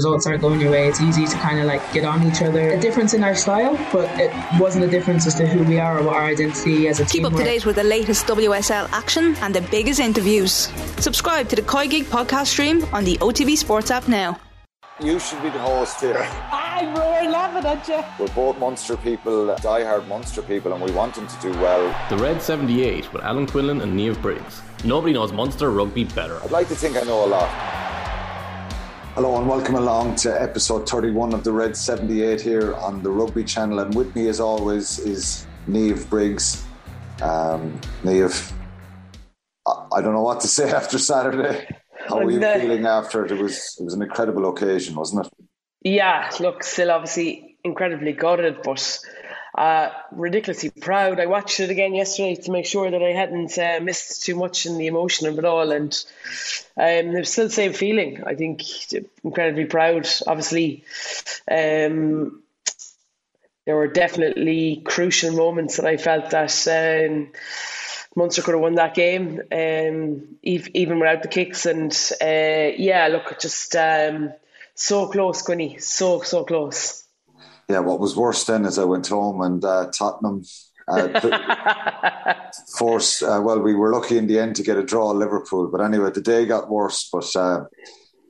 results aren't going your way, it's easy to kind of like get on each other. A difference in our style, but it wasn't a difference as to who we are or what our identity as a Keep team. Keep up to date with the latest WSL action and the biggest interviews. Subscribe to the Koi Gig podcast stream on the OTB Sports app now. You should be the host here. I'm we're laughing at you. We're both Munster people, die-hard Munster people, and we want them to do well. The Red 78 with Alan Quinlan and Niamh Briggs. Nobody knows Munster rugby better. I'd like to think I know a lot. Hello and welcome along to episode 31 of the Red 78 here on the Rugby Channel. And with me, as always, is Niamh Briggs. Um, Niamh, I, I don't know what to say after Saturday. How were you feeling after it? It was it was an incredible occasion, wasn't it? Yeah, look, still obviously incredibly gutted, but uh, ridiculously proud. I watched it again yesterday to make sure that I hadn't uh, missed too much in the emotion of it all, and um, it's still the same feeling. I think incredibly proud. Obviously, um, there were definitely crucial moments that I felt that um, Munster could have won that game, um, even without the kicks. And uh, yeah, look, just um, so close, Quinny, so so close. Yeah, what was worse then is I went home and uh, Tottenham uh, forced. Uh, well, we were lucky in the end to get a draw at Liverpool, but anyway, the day got worse. But uh,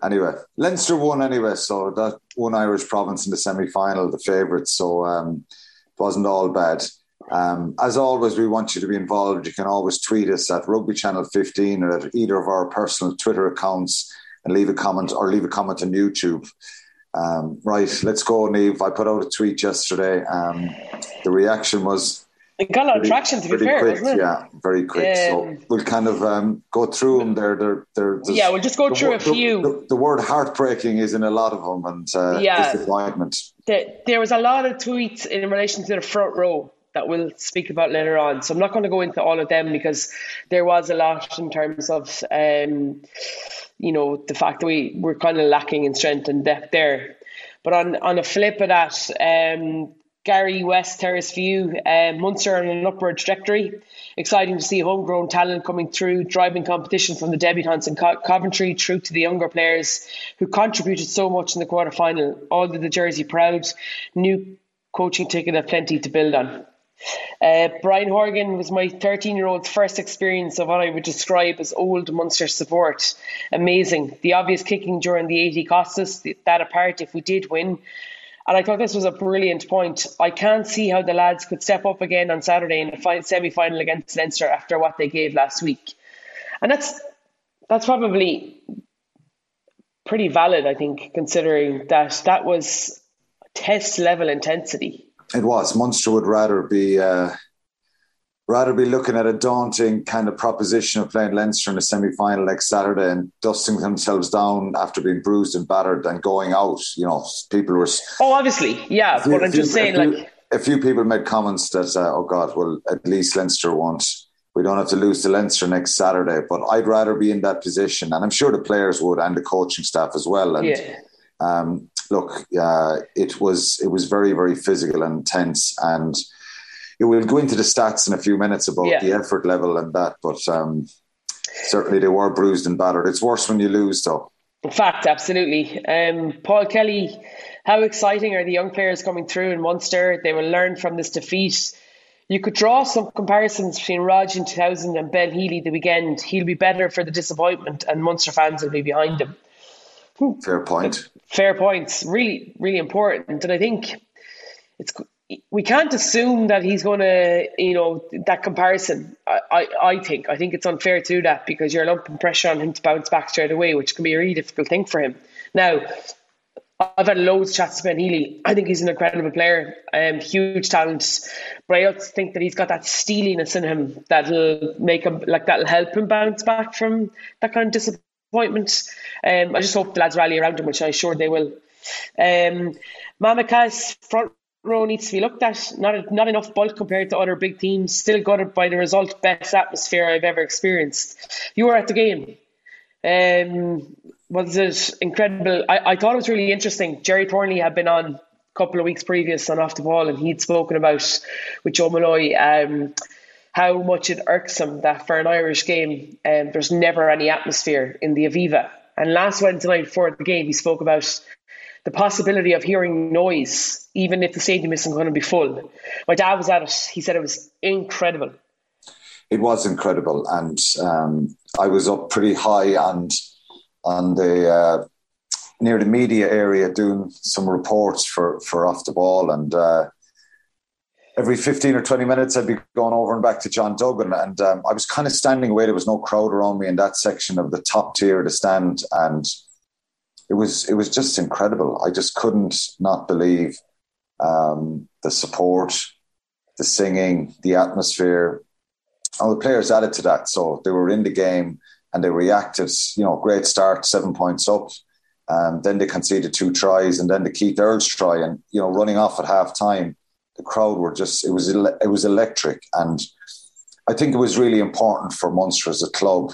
anyway, Leinster won anyway, so that one Irish province in the semi final, the favourites. So um, it wasn't all bad. Um, as always, we want you to be involved. You can always tweet us at Rugby Channel 15 or at either of our personal Twitter accounts and leave a comment or leave a comment on YouTube. Um, right, let's go, Niamh. I put out a tweet yesterday. Um, the reaction was It got a lot of traction, to be fair, quick. Yeah, very quick. so Um, we'll kind of um, go through them. There, there, there. Yeah, we'll just go the through a few. The, the, the word heartbreaking is in a lot of them, and uh, Yeah. disappointment. There, there was a lot of tweets in relation to the front row that we'll speak about later on. So I'm not going to go into all of them because there was a lot in terms of, um, you know, the fact that we were kind of lacking in strength and depth there. But on, on a flip of that, um, Gary West Terrace View, uh, Munster on an upward trajectory. Exciting to see homegrown talent coming through, driving competition from the debutants in Co- Coventry through to the younger players who contributed so much in the quarter final. All did the jersey proud. New coaching ticket have plenty to build on. Uh, Brian Horgan was my 13 year old's first experience of what I would describe as old Munster support. Amazing. The obvious kicking during the 80 cost us, that apart if we did win. And I thought this was a brilliant point. I can't see how the lads could step up again on Saturday in the semi final against Leinster after what they gave last week. And that's that's probably pretty valid, I think, considering that that was test level intensity. It was. Munster would rather be uh, rather be looking at a daunting kind of proposition of playing Leinster in a semi final next Saturday and dusting themselves down after being bruised and battered than going out. You know, people were. Oh, obviously, yeah. But I'm just saying, a few, like, a few people made comments that, uh, oh God, well, at least Leinster won't. We don't have to lose to Leinster next Saturday. But I'd rather be in that position, and I'm sure the players would, and the coaching staff as well. And yeah. um, look, uh, it was it was very very physical and tense, and you know, we'll go into the stats in a few minutes about Yeah. the effort level and that. But um, certainly they were bruised and battered. It's worse when you lose, though. In fact, absolutely. Um, Paul Kelly, how exciting are the young players coming through in Munster? They will learn from this defeat. You could draw some comparisons between Rog in 2000 and Ben Healy the weekend. He'll be better for the disappointment, and Munster fans will be behind him. Fair point. Fair points. Really, really important. And I think it's we can't assume that he's going to, you know, that comparison. I, I, I think I think it's unfair to do that because you're lumping pressure on him to bounce back straight away, which can be a really difficult thing for him. Now, I've had loads of chats to Ben Healy. I think he's an incredible player, um, huge talent. But I also think that he's got that steeliness in him that'll make him like that'll help him bounce back from that kind of disappointment. Um, I just hope the lads rally around him, which I'm sure they will. Um, Mamaka's front row needs to be looked at. Not not enough bulk compared to other big teams. Still gutted by the result. Best atmosphere I've ever experienced. You were at the game. Um, was it incredible? I, I thought it was really interesting. Gerry Thornley had been on a couple of weeks previous on Off the Ball, and he'd spoken about with Joe Molloy um, how much it irks him that for an Irish game, um, there's never any atmosphere in the Aviva. And last Wednesday night before the game, he spoke about the possibility of hearing noise, even if the stadium isn't going to be full. My dad was at it. He said it was incredible. It was incredible, and um, I was up pretty high and on the uh, near the media area doing some reports for for off the ball, and uh, every fifteen or twenty minutes I'd be going over and back to John Duggan, and um, I was kind of standing away. There was no crowd around me in that section of the top tier of the stand, and it was it was just incredible. I just couldn't not believe um, the support, the singing, the atmosphere. All the players added to that, so they were in the game and they reacted. You know, great start, seven points up. Um, then they conceded two tries, and then the Keith Earls try, and you know, running off at half time, the crowd were just it was it was electric, and I think it was really important for Munster as a club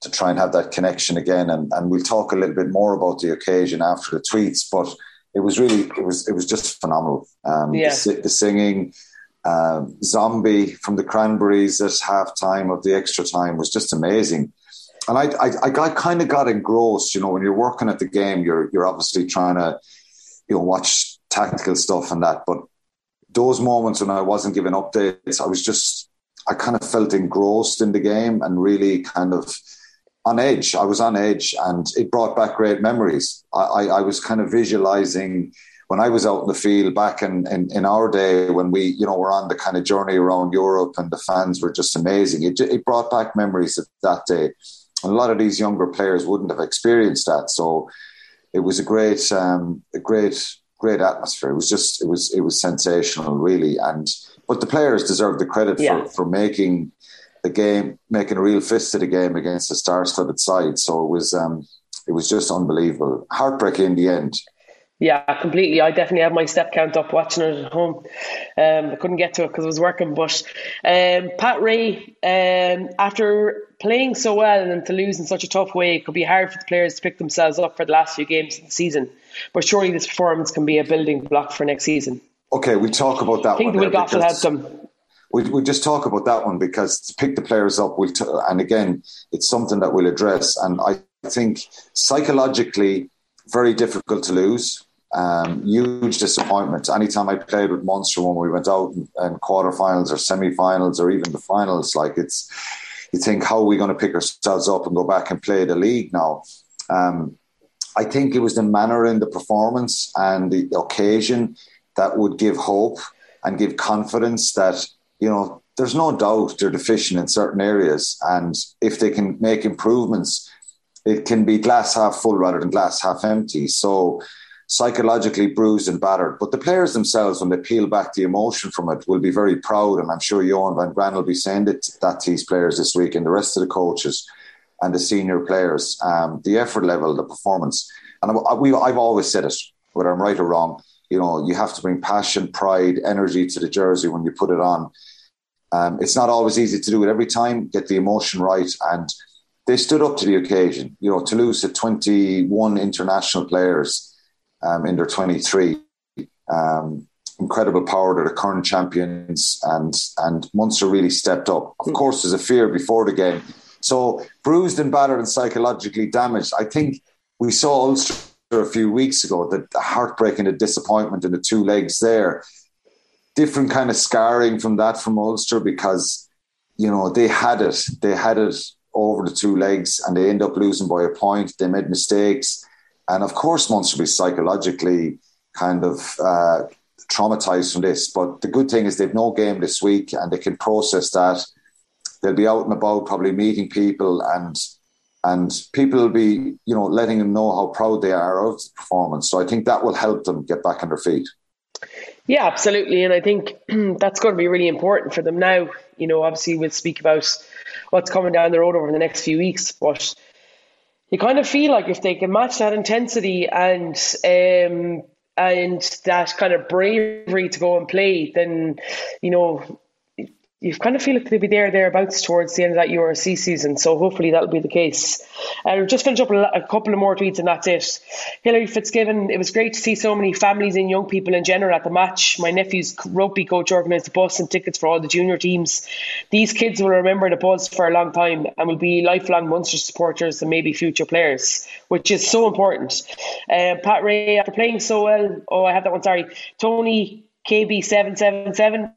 to try and have that connection again. And, and we'll talk a little bit more about the occasion after the tweets, but it was really, it was, it was just phenomenal. Um, yeah. the, the, singing, uh, Zombie from the Cranberries at half time of the extra time was just amazing. And I, I, I got, kind of got engrossed, you know, when you're working at the game, you're, you're obviously trying to, you know, watch tactical stuff and that. But those moments when I wasn't giving updates, I was just, I kind of felt engrossed in the game and really kind of, on edge. I was on edge, and it brought back great memories. I, I, I was kind of visualizing when I was out in the field back in, in, in, our day when we, you know, were on the kind of journey around Europe and the fans were just amazing. It, it brought back memories of that day. And a lot of these younger players wouldn't have experienced that. So it was a great, um, a great, great atmosphere. It was just, it was, it was sensational, really. And but the players deserve the credit yeah. for for making the game, making a real fist of the game against a star-studded side. So it was um, it was just unbelievable. Heartbreak in the end. Yeah, completely. I definitely had my step count up watching it at home. Um, I couldn't get to it because I was working. But um, Pat Ray, um, after playing so well and then to lose in such a tough way, it could be hard for the players to pick themselves up for the last few games of the season. But surely this performance can be a building block for next season. Okay, we talk about that. I think the week off will help them we we just talk about that one because to pick the players up, we'll t- and again, it's something that we'll address. And I think psychologically, very difficult to lose. Um, huge disappointment. Anytime I played with Munster when we went out in, in quarterfinals or semi-finals or even the finals, like it's you think how are we going to pick ourselves up and go back and play the league now? Um, I think it was the manner in the performance and the occasion that would give hope and give confidence that you know, there's no doubt they're deficient in certain areas. And if they can make improvements, it can be glass half full rather than glass half empty. So psychologically bruised and battered. But the players themselves, when they peel back the emotion from it, will be very proud. And I'm sure Johan Van Graan will be saying that, that to his players this week and the rest of the coaches and the senior players. Um, the effort level, the performance. And I, we, I've always said it, whether I'm right or wrong, you know, you have to bring passion, pride, energy to the jersey when you put it on. Um, it's not always easy to do it every time, get the emotion right. And they stood up to the occasion. You know, Toulouse had 21 international players um, in their 23. Um, incredible power. They're the current champions, and and Munster really stepped up. Of course, there's a fear before the game. So bruised and battered and psychologically damaged. I think we saw Ulster a few weeks ago the, the heartbreak and the disappointment in the two legs there different kind of scarring from that from Ulster because you know they had it, they had it over the two legs, and they end up losing by a point. They made mistakes, and of course, Munster be psychologically kind of uh, traumatized from this. But the good thing is they've no game this week, and they can process that. They'll be out and about, probably meeting people, and and people will be, you know, letting them know how proud they are of the performance. So I think that will help them get back on their feet. Yeah, absolutely. And I think that's going to be really important for them now. You know, obviously, we'll speak about what's coming down the road over the next few weeks, but you kind of feel like if they can match that intensity and um, and that kind of bravery to go and play, then you know you kind of feel like they'll be there thereabouts towards the end of that URC season. So hopefully that'll be the case. Uh, just finish up a, couple of more tweets and that's it. Hilary Fitzgibbon, it was great to see so many families and young people in general at the match. My nephew's rugby coach organised a bus and tickets for all the junior teams. These kids will remember the buzz for a long time and will be lifelong Munster supporters and maybe future players, which is so important. Uh, Pat Ray, after playing so well, oh, I have that one, sorry. Tony KB777,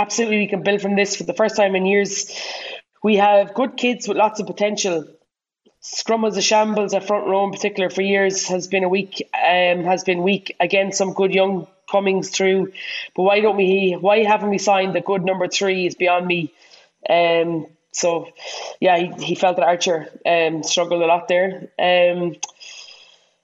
absolutely we can build from this for the first time in years. We have good kids with lots of potential. Scrum as a shambles at front row in particular for years has been a weak um, has been weak. Again, some good young comings through. But why don't we why haven't we signed the good number three is beyond me. Um so yeah, he, he felt that Archer um struggled a lot there. Um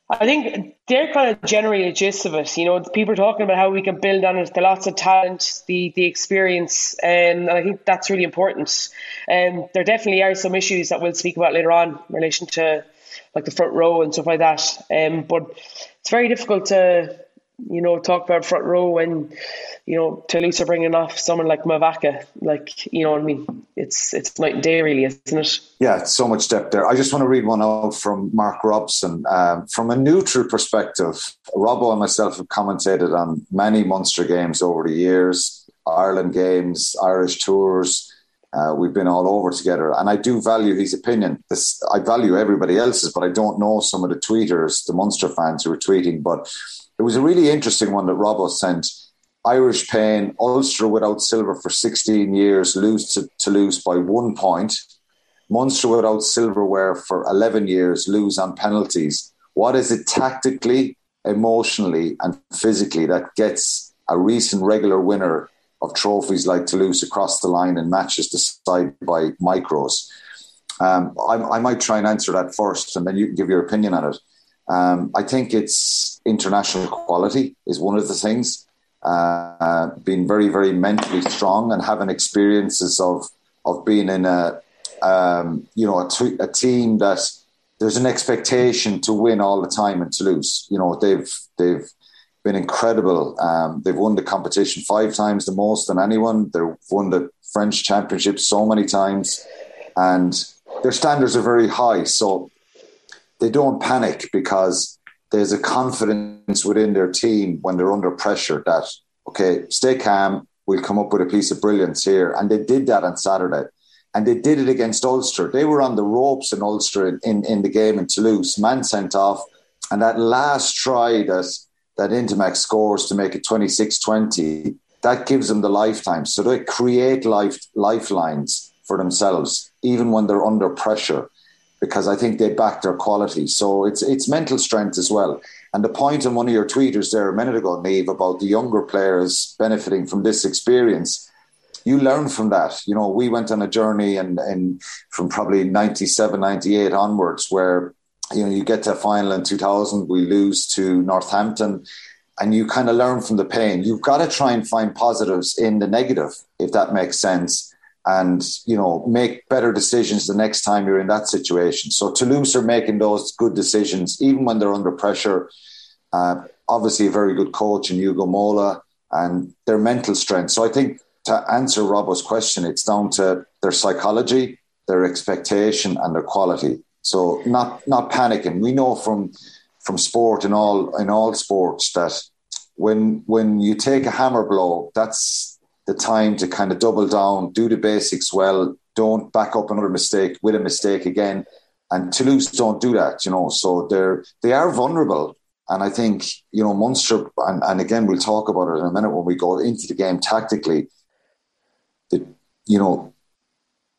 I think they're kind of generally a gist of it. You know, people are talking about how we can build on it, the lots of talent, the the experience, um, and I think that's really important. Um, there definitely are some issues that we'll speak about later on in relation to like the front row and stuff like that. Um, but it's very difficult to you know, talk about front row when, you know, Toulouse are bringing off someone like Mauvaka. Like, you know what I mean? It's it's night and day, really, isn't it? Yeah, so much depth there. I just want to read one out from Mark Robson. Um, from a neutral perspective, Robbo and myself have commentated on many Munster games over the years, Ireland games, Irish tours. Uh, we've been all over together, and I do value his opinion. This, I value everybody else's, but I don't know some of the tweeters, the Munster fans who are tweeting. But it was a really interesting one that Robbo sent. Irish pain, Ulster without silver for 16 years, lose to Toulouse by one point. Munster without silverware for 11 years, lose on penalties. What is it tactically, emotionally, and physically that gets a recent regular winner of trophies like Toulouse across the line and matches decided by micros? Um, I, I might try and answer that first, and then you can give your opinion on it. Um, I think it's international quality is one of the things. Uh, being very, very mentally strong and having experiences of of being in a um, you know a, t- a team that there's an expectation to win all the time and to lose. You know they've they've been incredible. Um, they've won the competition five times the most than anyone. They've won the French championship so many times, and their standards are very high. So they don't panic because there's a confidence within their team when they're under pressure that okay, stay calm. We'll come up with a piece of brilliance here, and they did that on Saturday, and they did it against Ulster. They were on the ropes in Ulster in, in, in the game in Toulouse. Man sent off, and that last try that that Ntamack scores to make it 26-20, that gives them the lifetime. So they create life lifelines for themselves, even when they're under pressure because I think they back their quality. So it's it's mental strength as well. And the point in one of your tweeters there a minute ago, Niamh, about the younger players benefiting from this experience, you learn from that. You know, we went on a journey and, and from probably 97, 98 onwards where, you know, you get to a final in 2000, we lose to Northampton and you kind of learn from the pain. You've got to try and find positives in the negative, if that makes sense and you know make better decisions the next time you're in that situation. So Toulouse are making those good decisions even when they're under pressure. Uh, obviously, a very good coach in Ugo Mola and their mental strength. So I think to answer Robbo's question, it's down to their psychology, their expectation, and their quality. So not not panicking. We know from from sport in all in all sports that when when you take a hammer blow, that's the time to kind of double down, do the basics well, don't back up another mistake with a mistake again. And Toulouse don't do that, you know. So they're they are vulnerable. And I think, you know, Munster, and, and again, we'll talk about it in a minute when we go into the game tactically, that, you know,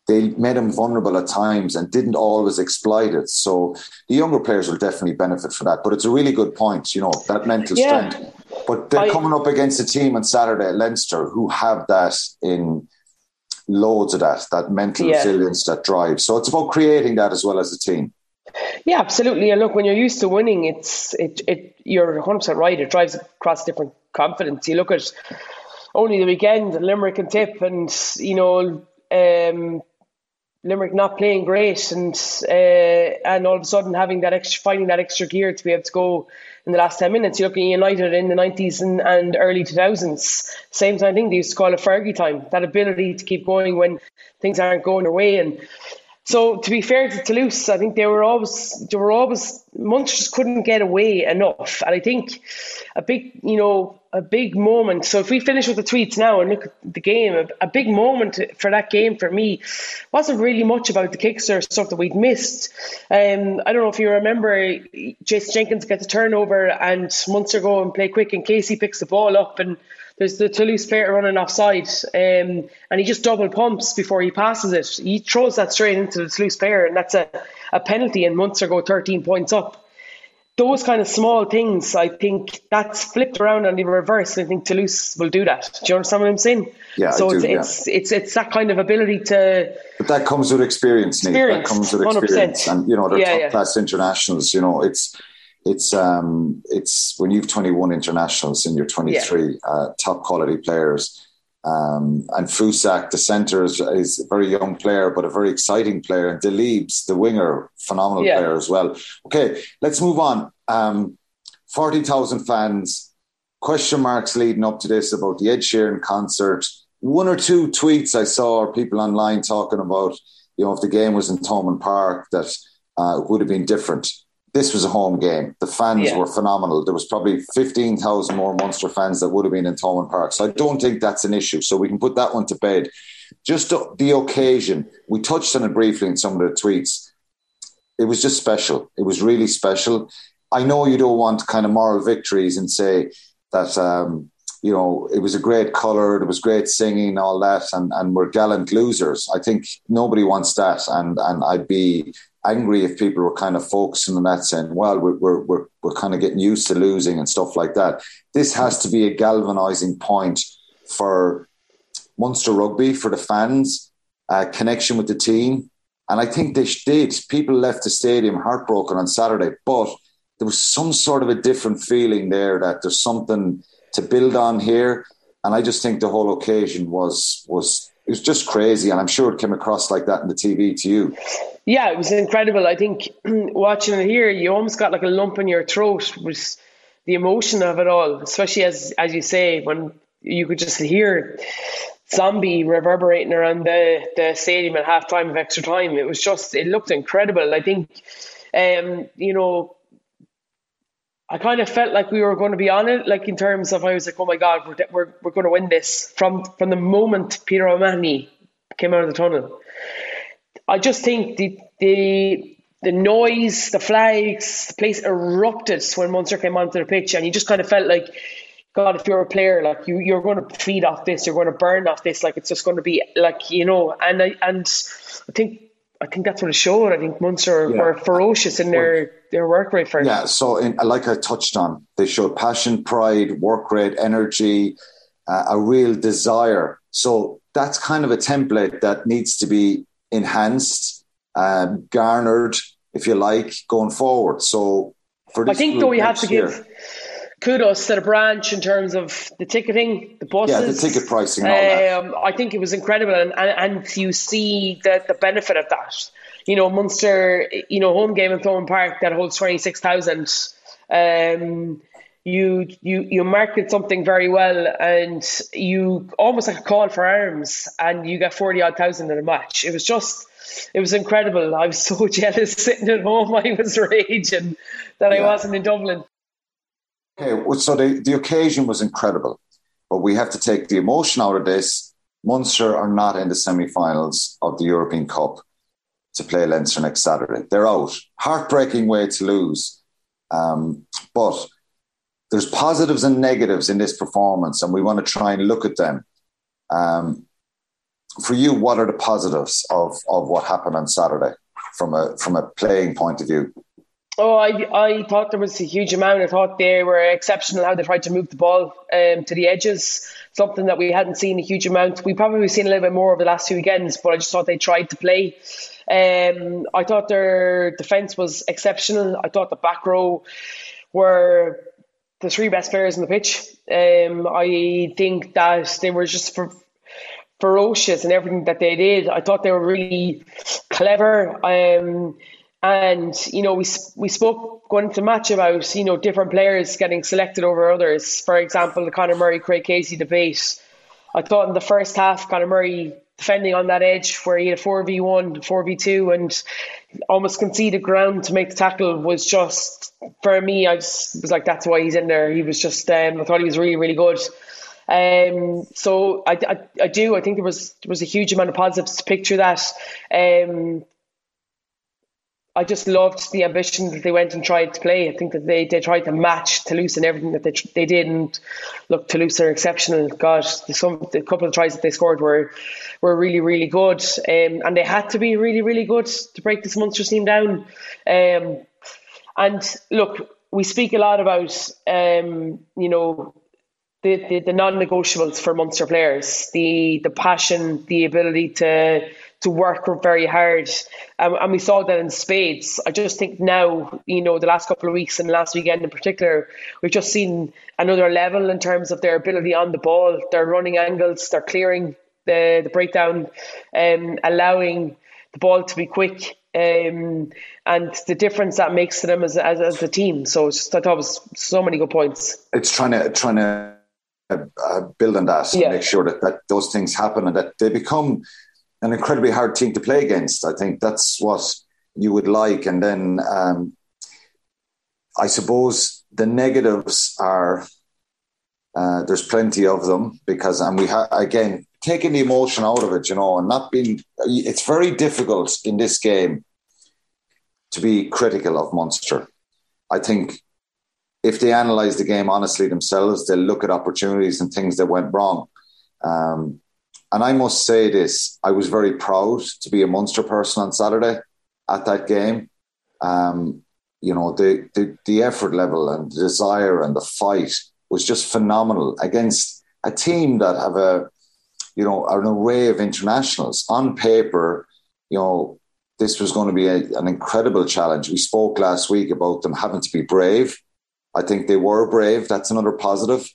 they made them vulnerable at times and didn't always exploit it. So the younger players will definitely benefit from that. But it's a really good point, you know, that mental yeah. strength. But they're I, coming up against a team on Saturday at Leinster who have that in loads of that, that mental yeah. resilience, that drive. So it's about creating that as well as a team. Yeah, absolutely. And look, when you're used to winning, it's it it you're 100 percent right. It drives across different confidence. You look at only the weekend, Limerick and Tip, and you know, um, Limerick not playing great and uh, and all of a sudden having that extra finding that extra gear to be able to go in the last 10 minutes. You look at United in the 90s and, and early 2000s, same time thing, they used to call it Fergie time, that ability to keep going when things aren't going their way. And so to be fair to Toulouse, I think they were always they were always Munster just couldn't get away enough. And I think a big you know a big moment. So if we finish with the tweets now and look at the game, a, a big moment for that game for me wasn't really much about the kicks or stuff that we'd missed. Um, I don't know if you remember, Jason Jenkins gets a turnover and Munster go and play quick, and Casey picks the ball up and there's the Toulouse player running offside, um, and he just double pumps before he passes it. He throws that straight into the Toulouse player, and that's a, a penalty, and Munster go 13 points up. Those kind of small things, I think that's flipped around on the reverse, and I think Toulouse will do that. Do you understand what I'm saying? Yeah, so I it's, do, yeah. it's it's it's that kind of ability to. But that comes with experience. That Experience, comes with 100%. and you know they're Yeah, top class internationals. You know, it's it's um it's when you've 21 internationals and you're 23 uh, top quality players. Um, and Fusak, the centre, is, is a very young player, but a very exciting player. And Delibes, the winger, phenomenal Yeah. player as well. Okay, let's move on. Um, 40,000 fans, question marks leading up to this about the Ed Sheeran concert. One or two tweets I saw or people online talking about, you know, if the game was in Thomond Park, that uh, it would have been different. This was a home game. The fans Yeah. were phenomenal. There was probably 15,000 more Munster fans that would have been in Thomond Park. So I don't think that's an issue. So we can put that one to bed. Just the- the occasion, we touched on it briefly in some of the tweets. It was just special. It was really special. I know you don't want kind of moral victories and say that um, you know it was a great colour, it was great singing, all that, and, and we're gallant losers. I think nobody wants that, and and I'd be angry if people were kind of focusing on that, saying, "Well, we're we're we're, we're kind of getting used to losing and stuff like that." This has to be a galvanising point for Munster rugby for the fans, uh, connection with the team, and I think they did. People left the stadium heartbroken on Saturday, but there was some sort of a different feeling there that there's something to build on here. And I just think the whole occasion was was it was just crazy, and I'm sure it came across like that in the TV to you. Yeah, it was incredible. I think watching it here, you almost got like a lump in your throat with the emotion of it all, especially as as you say when you could just hear zombie reverberating around the, the stadium at half time of extra time. It was just it looked incredible. I think um, you know I kind of felt like we were going to be on it, like in terms of I was like, oh my god, we're we're, we're going to win this from from the moment Peter O'Mahony came out of the tunnel. I just think the the the noise, the flags, the place erupted when Munster came onto the pitch, and you just kind of felt like, God, if you're a player, like you, you're going to feed off this, you're going to burn off this, like it's just going to be like you know. And I and I think I think that's what it showed. I think Munster Yeah. were ferocious in their their work rate for. Yeah, so in, like I touched on, they showed passion, pride, work rate, energy, uh, a real desire. So that's kind of a template that needs to be enhanced, um, garnered, if you like, going forward. So for I think though we have to year- give kudos to the branch in terms of the ticketing, the buses, Yeah, the ticket pricing and all that. Um, I think it was incredible, and, and, and you see the, the benefit of that. You know, Munster, you know, home game in Thomond Park that holds twenty six thousand. Um, you you you market something very well, and you almost like a call for arms, and you get forty odd thousand in a match. It was just. It was incredible. I was so jealous sitting at home. I was raging that I wasn't in Dublin. Okay, so the, the occasion was incredible, but we have to take the emotion out of this. Munster are not in the semi finals of the European Cup to play Leinster next Saturday. They're out. Heartbreaking way to lose. Um, but there's positives and negatives in this performance, and we want to try and look at them. Um, for you, what are the positives of, of what happened on Saturday from a from a playing point of view? Oh, I I thought there was a huge amount. I thought they were exceptional how they tried to move the ball um, to the edges, something that we hadn't seen a huge amount. We probably seen a little bit more over the last few weekends, but I just thought they tried to play. Um, I thought their defence was exceptional. I thought the back row were the three best players on the pitch. Um, I think that they were just for ferocious in everything that they did. I thought they were really clever. Um, and you know, we we spoke going the match about you know different players getting selected over others. For example, the Conor Murray Craig Casey debate. I thought in the first half, Conor Murray defending on that edge where he had a four v one, four v two, and almost conceded ground to make the tackle was just for me. I just was like, that's why he's in there. He was just, um, I thought he was really, really good. Um, so I, I, I do. I think there was there was a huge amount of positives to picture that. Um, I just loved the ambition that they went and tried to play. I think that they, they tried to match Toulouse and everything that they they did. And look, Toulouse are exceptional. God, the, some the couple of tries that they scored were were really really good, um, and they had to be really really good to break this Munster team down. Um, and look, we speak a lot about um, you know the, the, the non-negotiables for Munster players, the the passion, the ability to to work very hard. Um, and we saw that in spades. I just think now, you know, the last couple of weeks and last weekend in particular, we've just seen another level in terms of their ability on the ball, their running angles, their clearing the, the breakdown, um, allowing the ball to be quick. Um, and the difference that makes to them as, as, as a team. So just, I thought it was so many good points. It's trying to trying to uh, build on that yeah. and make sure that, that those things happen and that they become an incredibly hard team to play against. I think that's what you would like. And then um, I suppose the negatives are uh, there's plenty of them because, and we have again taking the emotion out of it, you know, and not being. It's very difficult in this game to be critical of Munster. I think if they analyse the game honestly themselves, they'll look at opportunities and things that went wrong. Um, and I must say this: I was very proud to be a Munster person on Saturday at that game. Um, you know, the, the the effort level and the desire and the fight was just phenomenal against a team that have a you know an array of internationals on paper. You know, this was going to be a, an incredible challenge. We spoke last week about them having to be brave. I think they were brave. That's another positive.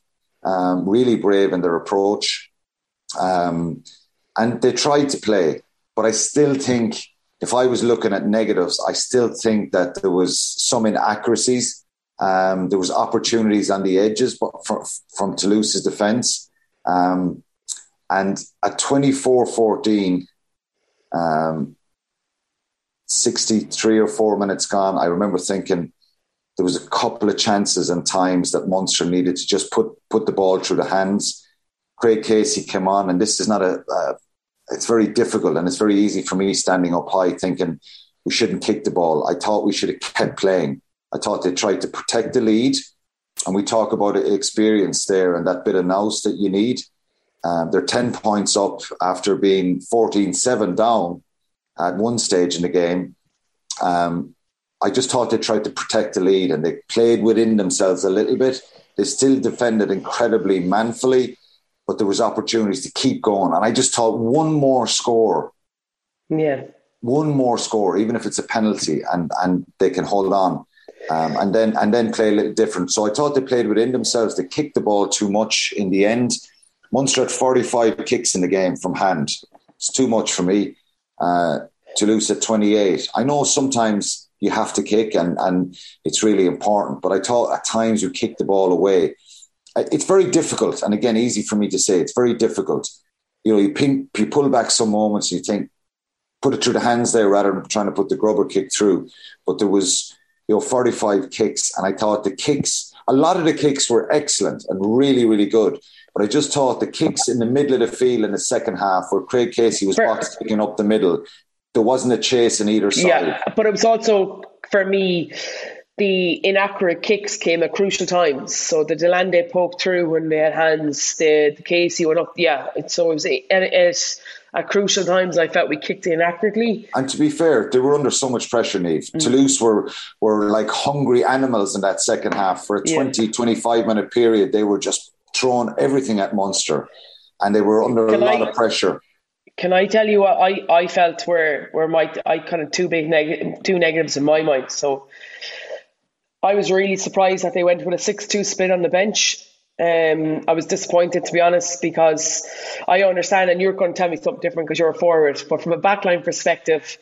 Um, really brave in their approach. Um, and they tried to play, but I still think if I was looking at negatives, I still think that there was some inaccuracies. Um, there was opportunities on the edges, but from, from Toulouse's defence. Um, and at 24-14, um, 63 or four minutes gone, I remember thinking there was a couple of chances and times that Munster needed to just put put the ball through the hands Craig Casey came on, and this is not a. It's very difficult, and it's very easy for me standing up high thinking we shouldn't kick the ball. I thought we should have kept playing. I thought they tried to protect the lead, and we talk about experience there and that bit of nous that you need. Um, they're 10 points up after being 14 7 down at one stage in the game. Um, I just thought they tried to protect the lead and they played within themselves a little bit. They still defended incredibly manfully but there was opportunities to keep going. And I just thought one more score. Yeah. One more score, even if it's a penalty, and and they can hold on. Um, and then and then play a little different. So I thought they played within themselves. They kicked the ball too much in the end. Munster had 45 kicks in the game from hand. It's too much for me. Uh, Toulouse at 28. I know sometimes you have to kick and, and it's really important, but I thought at times you kick the ball away it's very difficult, and again, easy for me to say. It's very difficult. You know, you, ping, you pull back some moments, you think, put it through the hands there rather than trying to put the grubber kick through. But there was, you know, 45 kicks, and I thought the kicks, a lot of the kicks were excellent and really, really good. But I just thought the kicks in the middle of the field in the second half, where Craig Casey was box kicking up the middle, there wasn't a chase in either side. Yeah, but it was also for me the inaccurate kicks came at crucial times. So the de Allende poked through when they had hands. The, the Casey went up. Yeah, so it was it, it, at crucial times. I felt we kicked inaccurately. And to be fair, they were under so much pressure. Niamh mm. Toulouse were were like hungry animals in that second half for a 20, yeah. 25 minute period. They were just throwing everything at Munster, and they were under Can a lot of pressure. Can I tell you what I, I felt were were my I kind of two big neg- two negatives in my mind. So I was really surprised that they went with a 6 2 split on the bench. Um, I was disappointed to be honest because I understand, and you're going to tell me something different because you're a forward. But from a backline perspective,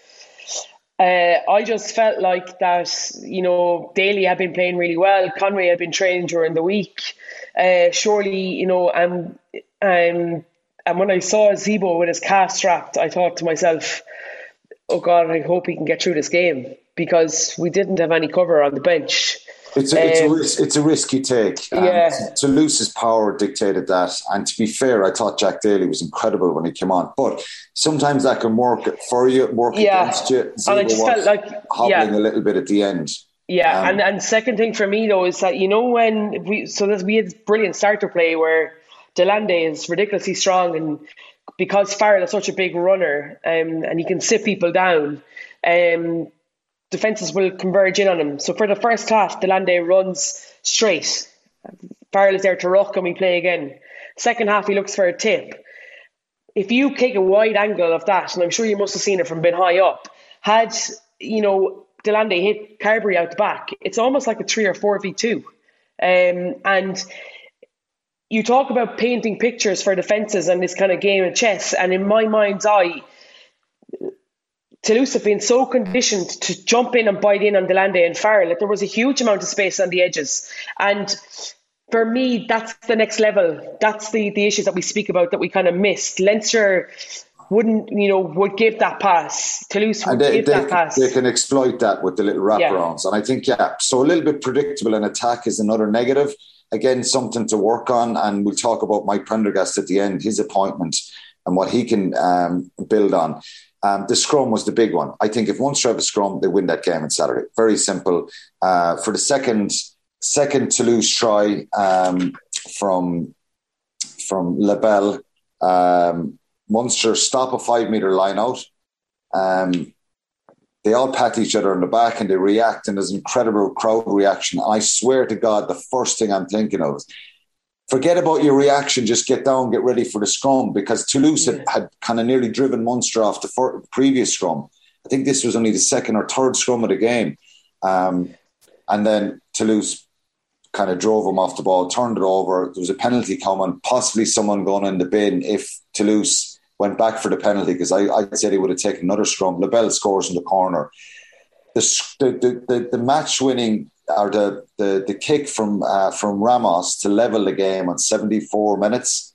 uh, I just felt like that. You know, Daly had been playing really well. Conway had been training during the week. Uh, surely, you know, and and and when I saw Zebo with his calf strapped, I thought to myself, "Oh God, I hope he can get through this game." Because we didn't have any cover on the bench. It's a, it's, um, a, risk, it's a risky take. Um, yeah. Toulouse's power dictated that. And to be fair, I thought Jack Daly was incredible when he came on. But sometimes that can work for you, work yeah. against you. and I just felt like hobbling yeah. a little bit at the end. Yeah, um, and and second thing for me though is that you know when we so that we had brilliant starter play where de Allende is ridiculously strong and because Farrell is such a big runner um, and he can sit people down. Um, defences will converge in on him. So for the first half, de Allende runs straight. Farrell is there to rock and we play again. Second half, he looks for a tip. If you take a wide angle of that, and I'm sure you must have seen it from been high up, had, you know, de Allende hit Carbery out the back, it's almost like a 3 or 4v2. Um, and you talk about painting pictures for defences and this kind of game of chess, and in my mind's eye, Toulouse have been so conditioned to jump in and bite in on de Allende and Farrell that there was a huge amount of space on the edges. And for me, that's the next level. That's the, the issues that we speak about that we kind of missed. Leinster wouldn't, you know, would give that pass. Toulouse would they, give they, that pass. They can exploit that with the little wraparounds. Yeah. And I think, yeah, so a little bit predictable in attack is another negative. Again, something to work on. And we'll talk about Mike Prendergast at the end, his appointment and what he can um, build on. Um, the scrum was the big one. I think if Munster have a scrum, they win that game on Saturday. Very simple. Uh, for the second second Toulouse try um, from from Lebel, um, Munster stop a five meter line out. Um, they all pat each other on the back and they react, and there's incredible crowd reaction. I swear to God, the first thing I'm thinking of forget about your reaction. Just get down, get ready for the scrum because Toulouse had, had kind of nearly driven Munster off the fir- previous scrum. I think this was only the second or third scrum of the game. Um, and then Toulouse kind of drove him off the ball, turned it over. There was a penalty coming, possibly someone going in the bin if Toulouse went back for the penalty because I, I said he would have taken another scrum. Lebel scores in the corner. The, the, the, the match winning or the the, the kick from uh, from Ramos to level the game on 74 minutes.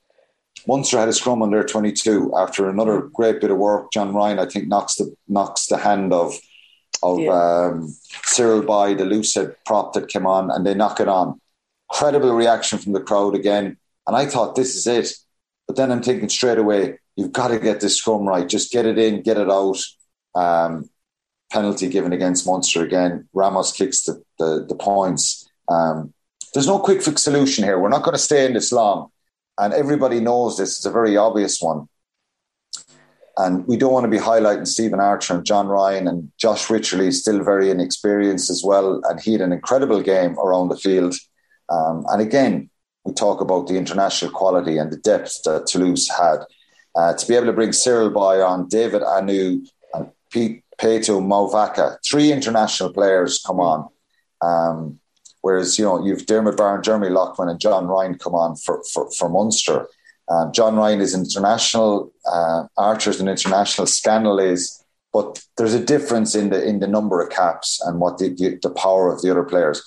Munster had a scrum on their 22 after another great bit of work. John Ryan, I think, knocks the knocks the hand of of yeah. um, Cyril Baille the loosehead prop that came on, and they knock it on. Credible reaction from the crowd again, and I thought this is it. But then I'm thinking straight away, you've got to get this scrum right. Just get it in, get it out. Um, penalty given against Munster again. Ramos kicks the, the, the points. Um, there's no quick fix solution here. We're not going to stay in this long. And everybody knows this. It's a very obvious one. And we don't want to be highlighting Stephen Archer and John Ryan and Josh Wycherley, still very inexperienced as well. And he had an incredible game around the field. Um, and again, we talk about the international quality and the depth that Toulouse had. Uh, to be able to bring Cyril Baille on, David Anu, and Pete Peato Mauvaka, three international players come on. Um, whereas, you know, you've Diarmuid Barron, Jeremy Loughman, and John Ryan come on for, for, for Munster. Um, John Ryan is international, uh, Archer's an international, Scannell is, but there's a difference in the in the number of caps and what the, the, the power of the other players.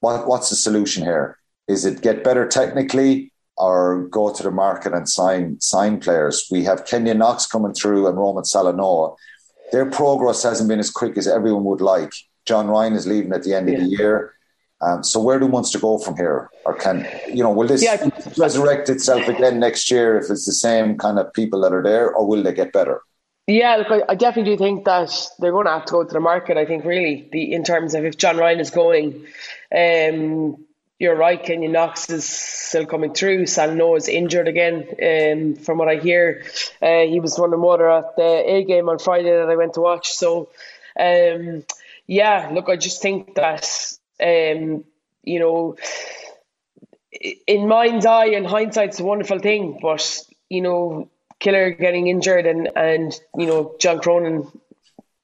What, what's the solution here? Is it get better technically or go to the market and sign sign players? We have Keynan Knox coming through and Roman Salanoa their progress hasn't been as quick as everyone would like. John Ryan is leaving at the end yeah. of the year. Um, so where do Munster go from here? Or can you know will this yeah. resurrect itself again next year if it's the same kind of people that are there, or will they get better? Yeah, look, I, I definitely do think that they're going to have to go to the market. I think really the in terms of if John Ryan is going, um, you're right. Keynan Knox is still coming through. Salanoa is injured again. Um, from what I hear, uh, he was one running water at the A game on Friday that I went to watch. So, um, yeah, look, I just think that um, you know, in mind's eye and hindsight's a wonderful thing, but you know, Killer getting injured and and you know John Cronin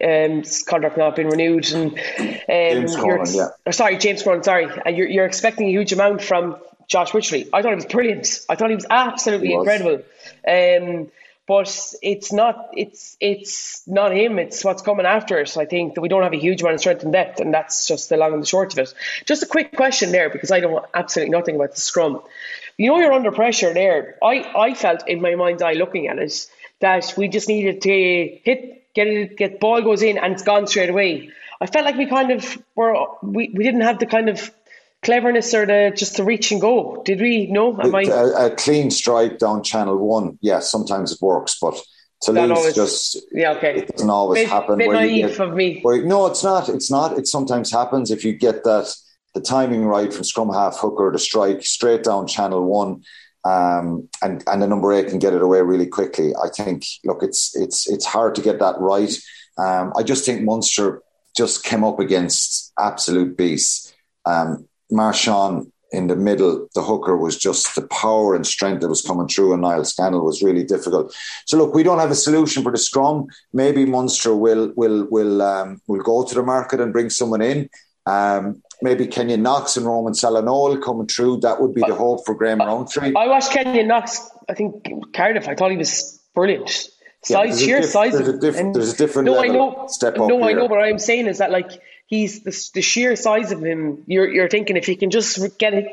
um, contract not been renewed, and um, James yeah. sorry, James Cronin, sorry, and you're you're expecting a huge amount from Josh Wycherley. I thought he was brilliant. I thought he was absolutely he was. incredible. Um, but it's not it's it's not him. It's what's coming after us. I think that we don't have a huge amount of strength and depth, and that's just the long and the short of it. Just a quick question there because I know absolutely nothing about the scrum. You know, you're under pressure there. I I felt in my mind's eye looking at it that we just needed to hit, get it, get ball goes in, and it's gone straight away. I felt like we kind of were we, we didn't have the kind of cleverness or the just to reach and go. Did we? No, am I... a, a clean strike down channel one? Yeah, sometimes it works, but to lose always, just yeah, okay. It doesn't always bit, happen. Bit naive get, of me. Where, no, it's not. It's not. It sometimes happens if you get that the timing right from scrum half hooker to strike straight down channel one. Um, and and the number eight can get it away really quickly. I think. Look, it's it's it's hard to get that right. Um, I just think Munster just came up against absolute beasts. Um, Marchand in the middle, the hooker was just the power and strength that was coming through, and Niall Scannell was really difficult. So look, we don't have a solution for the scrum. Maybe Munster will will will um, will go to the market and bring someone in. Um, maybe Keynan Knox and Roman Salanoa coming through. That would be the hope for Graham Rowntree. I watched Keynan Knox. I think Cardiff. I thought he was brilliant. Size, yeah, sheer diff- size. There's a, diff- there's a different. No, I know. Step up. No, here. I know. What I'm saying is that like he's the, the sheer size of him. You're you're thinking if he can just get it,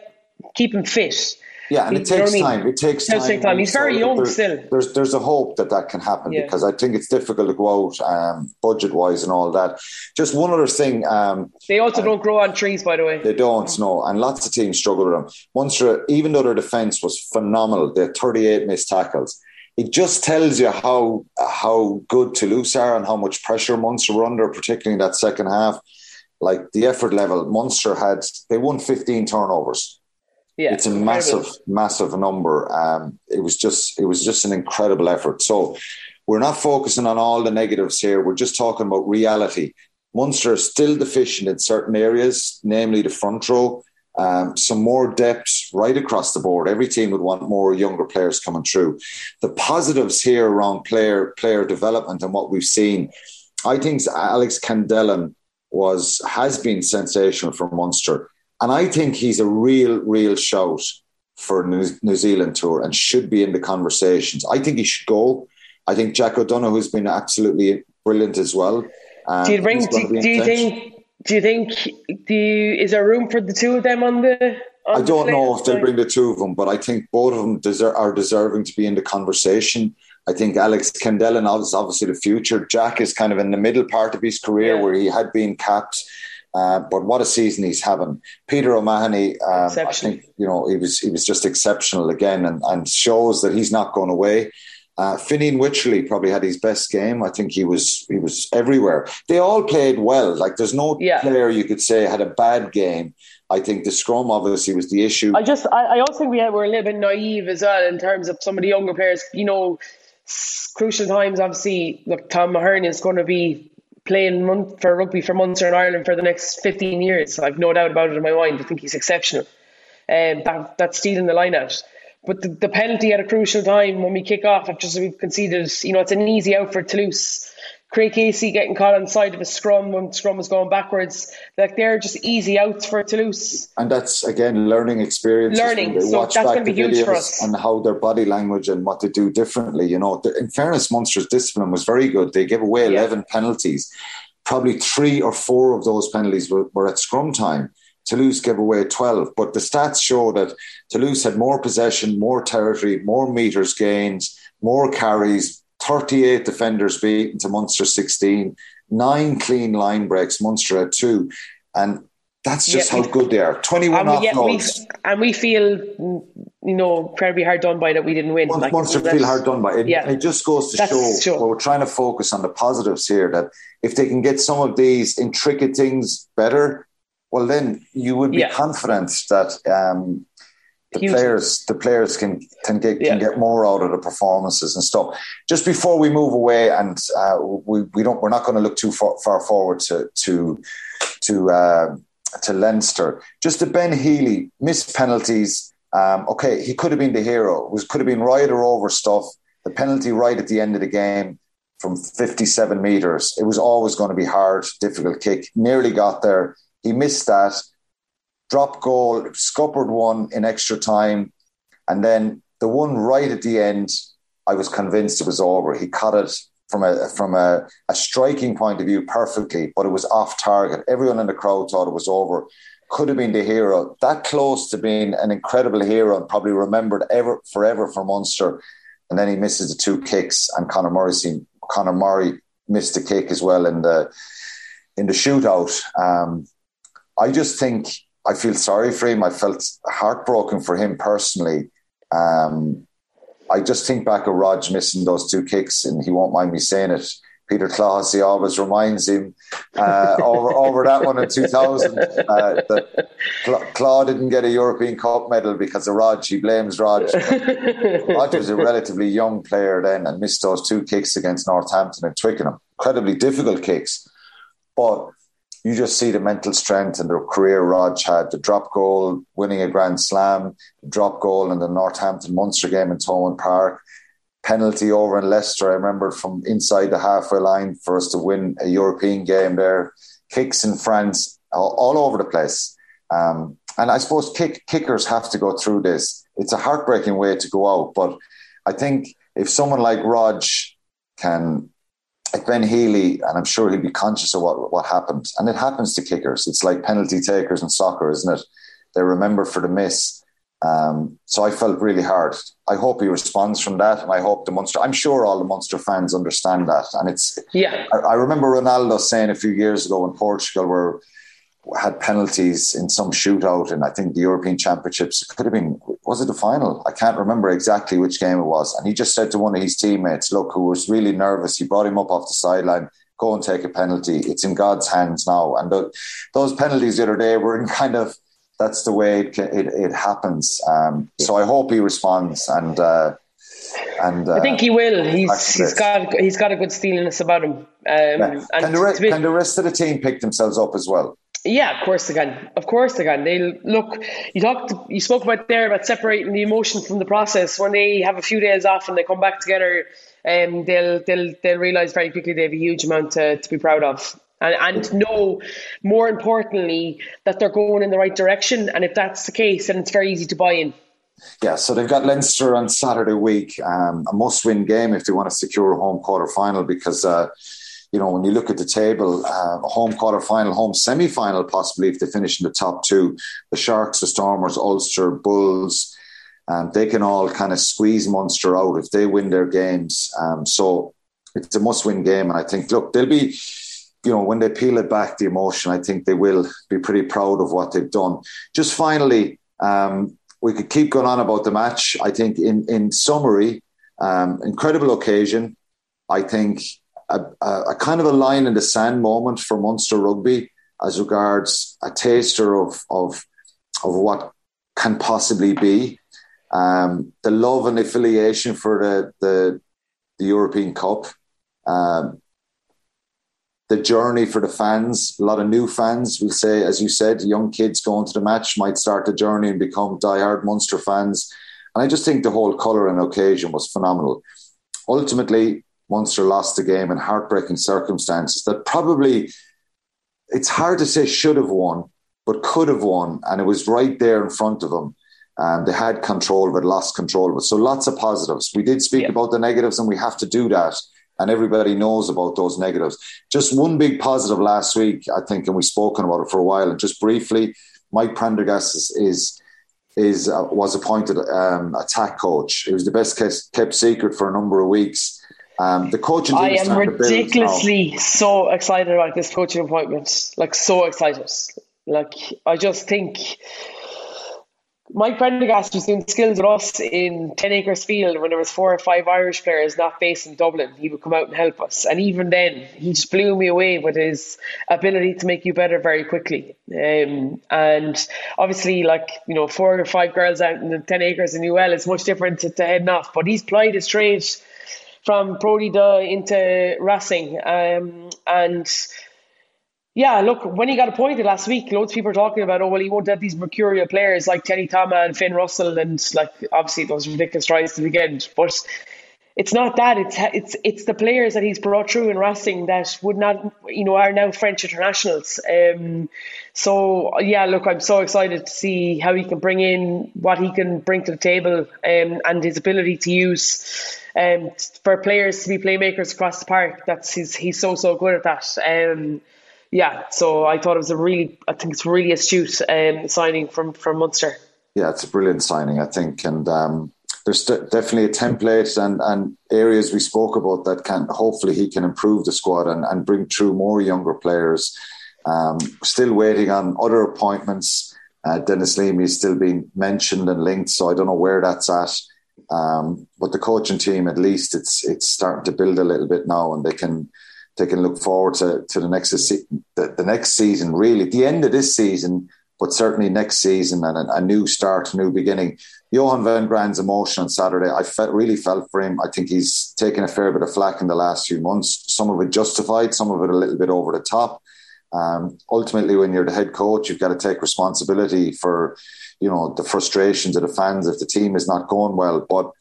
keep him fit. Yeah, and it takes time. I mean? It takes it time. time. He's very young there's, still. There's there's a hope that that can happen yeah. because I think it's difficult to go out um, budget wise and all that. Just one other thing. Um, they also uh, don't grow on trees, by the way. They don't, no, and lots of teams struggle with them. Munster, even though their defence was phenomenal, they had 38 missed tackles. It just tells you how how good Toulouse are and how much pressure Munster were under, particularly in that second half like the effort level, Munster had they won 15 turnovers. Yeah, it's a massive, massive number. Um, it was just it was just an incredible effort. So we're not focusing on all the negatives here. We're just talking about reality. Munster is still deficient in certain areas, namely the front row. Um, some more depth right across the board. Every team would want more younger players coming through. The positives here around player player development and what we've seen, I think Alex Kendellen was has been sensational for Munster. And I think he's a real, real shout for New, Zealand tour and should be in the conversations. I think he should go. I think Jack O'Donoghue has been absolutely brilliant as well. Um, do you bring? Do, do you think? Do you think? Do you, is there room for the two of them on the? On I don't know if they'll bring the two of them, but I think both of them deserve, are deserving to be in the conversation. I think Alex Kendellen is obviously the future. Jack is kind of in the middle part of his career yeah. where he had been capped. Uh, but what a season he's having. Peter O'Mahony, um, I think you know he was he was just exceptional again, and, and shows that he's not going away. Uh, Fineen Wycherley probably had his best game. I think he was he was everywhere. They all played well. Like there's no yeah. player you could say had a bad game. I think the scrum obviously was the issue. I just I, I also think we were a little bit naive as well in terms of some of the younger players. You know, crucial times. Obviously, look, Tom Ahern is going to be playing for rugby for Munster in Ireland for the next 15 years. I've no doubt about it in my mind. I think he's exceptional. Um, that, that's stealing the line out. But the, the penalty at a crucial time when we kick off, I've just we've conceded, you know, it's an easy out for Toulouse. Craig Casey getting caught on the side of a scrum when scrum was going backwards. Like they're just easy outs for Toulouse. And that's again learning experience. Learning. So that's going to be huge for us. And how their body language and what they do differently. You know, in fairness, Munster's discipline was very good. They gave away eleven yeah. penalties. Probably three or four of those penalties were, were at scrum time. Toulouse gave away 12, but the stats show that Toulouse had more possession, more territory, more meters gained, more carries, 38 defenders beaten to Munster 16, nine clean line breaks, Munster had two. And that's just how good they are. 21 and we, yeah, we, and we feel, you know, incredibly hard done by that we didn't win. Munster, like, Munster feel hard done by it. Yeah. It just goes to show well, we're trying to focus on the positives here that if they can get some of these intricate things better, well, then you would be yeah. confident that um, the Huge. players the players can can get can yeah. get more out of the performances and stuff. Just before we move away, and uh, we we don't we're not going to look too far, far forward to to to uh, to Leinster. Just to Ben Healy missed penalties. Um, okay, he could have been the hero. It was could have been right or over stuff. The penalty right at the end of the game from 57 meters. It was always going to be hard, difficult kick. Nearly got there. He missed that drop goal, scuppered one in extra time, and then the one right at the end, I was convinced it was over. He cut it from a from a, a striking point of view perfectly, but it was off target. Everyone in the crowd thought it was over. Could have been the hero. That close to being an incredible hero and probably remembered ever forever for Munster. And then he misses the two kicks, and Conor Murray, seen, Conor Murray missed a kick as well in the in the shootout. Um, I just think I feel sorry for him. I felt heartbroken for him personally. Um, I just think back of Rog missing those two kicks, and he won't mind me saying it. Peter Clohessy, he always reminds him uh, over over that one in 2000 uh, that Claw didn't get a European Cup medal because of Rog. He blames Rog. Rog was a relatively young player then and missed those two kicks against Northampton and Twickenham. Incredibly difficult kicks. But you just see the mental strength and the career Rog had. The drop goal, winning a Grand Slam, drop goal in the Northampton Munster game in Thomond Park, penalty over in Leicester. I remember from inside the halfway line for us to win a European game there. Kicks in France, all, all over the place. Um, and I suppose kick, kickers have to go through this. It's a heartbreaking way to go out, but I think if someone like Rog can like Ben Healy, and I'm sure he'll be conscious of what, what happened. And it happens to kickers. It's like penalty takers in soccer, isn't it? They remember for the miss. Um, so I felt really hard. I hope he responds from that, and I hope the Munster. I'm sure all the Munster fans understand that. And it's yeah. I, I remember Ronaldo saying a few years ago in Portugal, where had penalties in some shootout and I think the European Championships. Could have been, was it the final? I can't remember exactly which game it was. And he just said to one of his teammates, look, who was really nervous, he brought him up off the sideline, go and take a penalty. It's in God's hands now. And the, those penalties the other day were in kind of, that's the way it, it, it happens. Um, so I hope he responds and, uh, and uh, I think he will. He's he's got he's got a good steeliness about him. Um, yeah. can, the re- can the rest of the team pick themselves up as well? Yeah, of course can. Of course can. They look. You talked. You spoke about there about separating the emotion from the process. When they have a few days off and they come back together, um, they'll they'll they'll realize very quickly they have a huge amount to, to be proud of. And, and know, more importantly, that they're going in the right direction. And if that's the case, then it's very easy to buy in. Yeah, so they've got Leinster on Saturday week, um, a must-win game if they want to secure a home quarter final because. Uh, you know, when you look at the table, uh, home quarter final, home semi final, possibly if they finish in the top two, the Sharks, the Stormers, Ulster, Bulls, um, they can all kind of squeeze Munster out if they win their games. Um, so it's a must win game. And I think, look, they'll be, you know, when they peel it back, the emotion, I think they will be pretty proud of what they've done. Just finally, um, we could keep going on about the match. I think, in, in summary, um, incredible occasion. I think a, a, kind of a line in the sand moment for Munster rugby as regards a taster of of of what can possibly be. Um, the love and affiliation for the the, the European Cup, um, the journey for the fans. A lot of new fans will say, as you said, young kids going to the match might start the journey and become diehard Munster fans. And I just think the whole colour and occasion was phenomenal. Ultimately, Munster lost the game in heartbreaking circumstances that probably it's hard to say should have won, but could have won. And it was right there in front of them. And they had control of it, lost control of it. So lots of positives. We did speak yeah. about the negatives, and we have to do that. And everybody knows about those negatives. Just one big positive last week, I think, and we've spoken about it for a while. And just briefly, Mike Prendergast is, is is uh, was appointed um, attack coach. It was the best kept secret for a number of weeks. Um, the coaching I am ridiculously so excited about this coaching appointment. Like so excited. Like I just think Mike Prendergast was doing skills with us in Ten Acres Field when there was four or five Irish players not based in Dublin. He would come out and help us, and even then, he just blew me away with his ability to make you better very quickly. Um, and obviously, like you know, four or five girls out in the Ten Acres in UL is much different to, to heading off. But he's plied his trade from Pro D into Racing. Um, and yeah, look, when he got appointed last week, loads of people are talking about, oh, well, he won't have these mercurial players like Teddy Thomas and Finn Russell, and like obviously those ridiculous tries to end. But it's not that it's it's it's the players that he's brought through in Racing that would not you know are now French internationals. Um, so yeah, look, I'm so excited to see how he can bring in what he can bring to the table um, and his ability to use um, for players to be playmakers across the park. That's he's he's so so good at that. Um, yeah, so I thought it was a really I think it's really astute um, signing from from Munster. Yeah, it's a brilliant signing, I think, and. Um there's definitely a template and, and areas we spoke about that can hopefully he can improve the squad and, and bring through more younger players. Um, still waiting on other appointments. Uh, Denis Leamy is still being mentioned and linked, so I don't know where that's at. Um, but the coaching team, at least, it's it's starting to build a little bit now, and they can they can look forward to, to the next the, the next season. Really, the end of this season, but certainly next season and a, a new start, a new beginning. Johan van Graan's emotion on Saturday, I felt, really felt for him. I think he's taken a fair bit of flack in the last few months. Some of it justified, some of it a little bit over the top. Um, ultimately, when you're the head coach, you've got to take responsibility for, you know, the frustrations of the fans if the team is not going well. But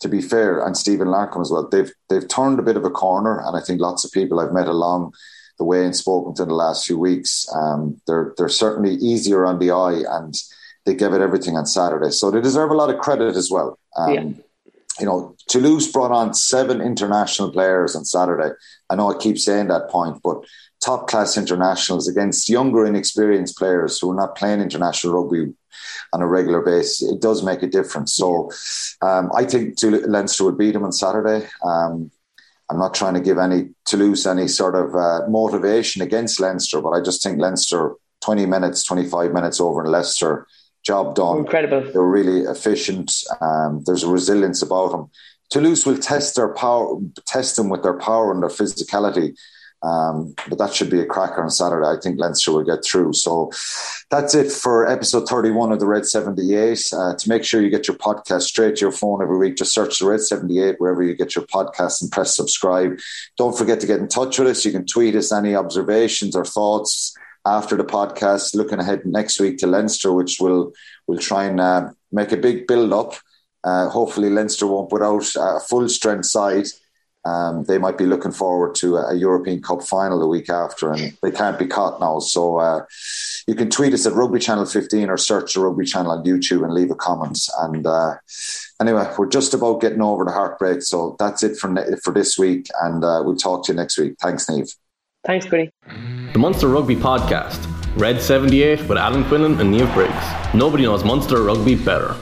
to be fair, and Stephen Larkham as well, they've they've turned a bit of a corner, and I think lots of people I've met along the way and spoken to in the last few weeks, um, they're they're certainly easier on the eye and they gave it everything on Saturday. So they deserve a lot of credit as well. Um, yeah. You know, Toulouse brought on seven international players on Saturday. I know I keep saying that point, but top class internationals against younger, inexperienced players who are not playing international rugby on a regular basis, it does make a difference. So um, I think Leinster would beat them on Saturday. Um, I'm not trying to give any Toulouse any sort of uh, motivation against Leinster, but I just think Leinster 20 minutes, 25 minutes over in Leicester job done. Incredible. They're really efficient. Um, there's a resilience about them. Toulouse will test their power, test them with their power and their physicality. Um, but that should be a cracker on Saturday. I think Leinster will get through. So that's it for episode 31 of the Red 78. Uh, to make sure you get your podcast straight to your phone every week, just search the Red 78 wherever you get your podcast and press subscribe. Don't forget to get in touch with us. You can tweet us any observations or thoughts after the podcast, looking ahead next week to Leinster, which will will try and uh, make a big build up. Uh, hopefully, Leinster won't put out a full strength side. Um, they might be looking forward to a, European Cup final the week after, and they can't be caught now. So uh, you can tweet us at Rugby Channel 15 or search the Rugby Channel on YouTube and leave a comment. And uh, anyway, we're just about getting over the heartbreak. So that's it for ne- for this week, and uh, we'll talk to you next week. Thanks, Niamh. Thanks, Goody. The Munster Rugby Podcast, Red 78 with Alan Quinlan and Niamh Briggs. Nobody knows Monster Rugby better.